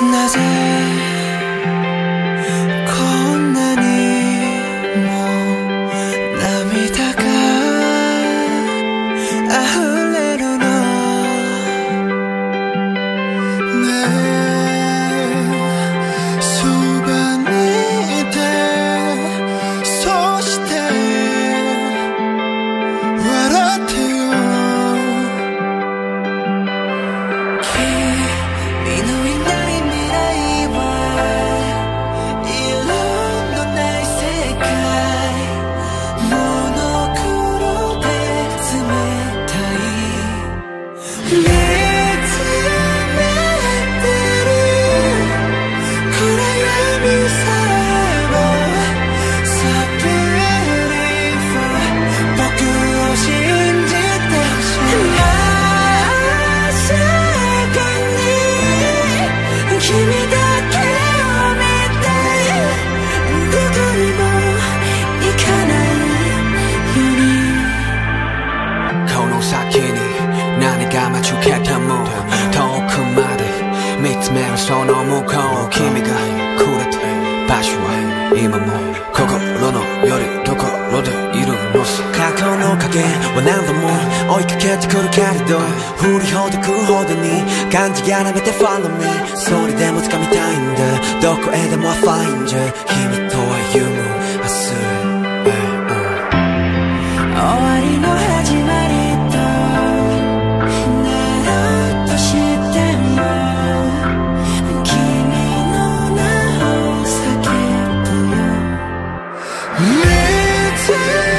Nothing. Yeah. が待ち受けも遠くまで見つめるその向こう君がくれた場所は今も心のよりどころでいるのさ過去の影は何度も追いかけてくるけれど振りほどくほどに感じやらめて Follow me それでも掴みたいんだどこへでも Find you 君とは夢 need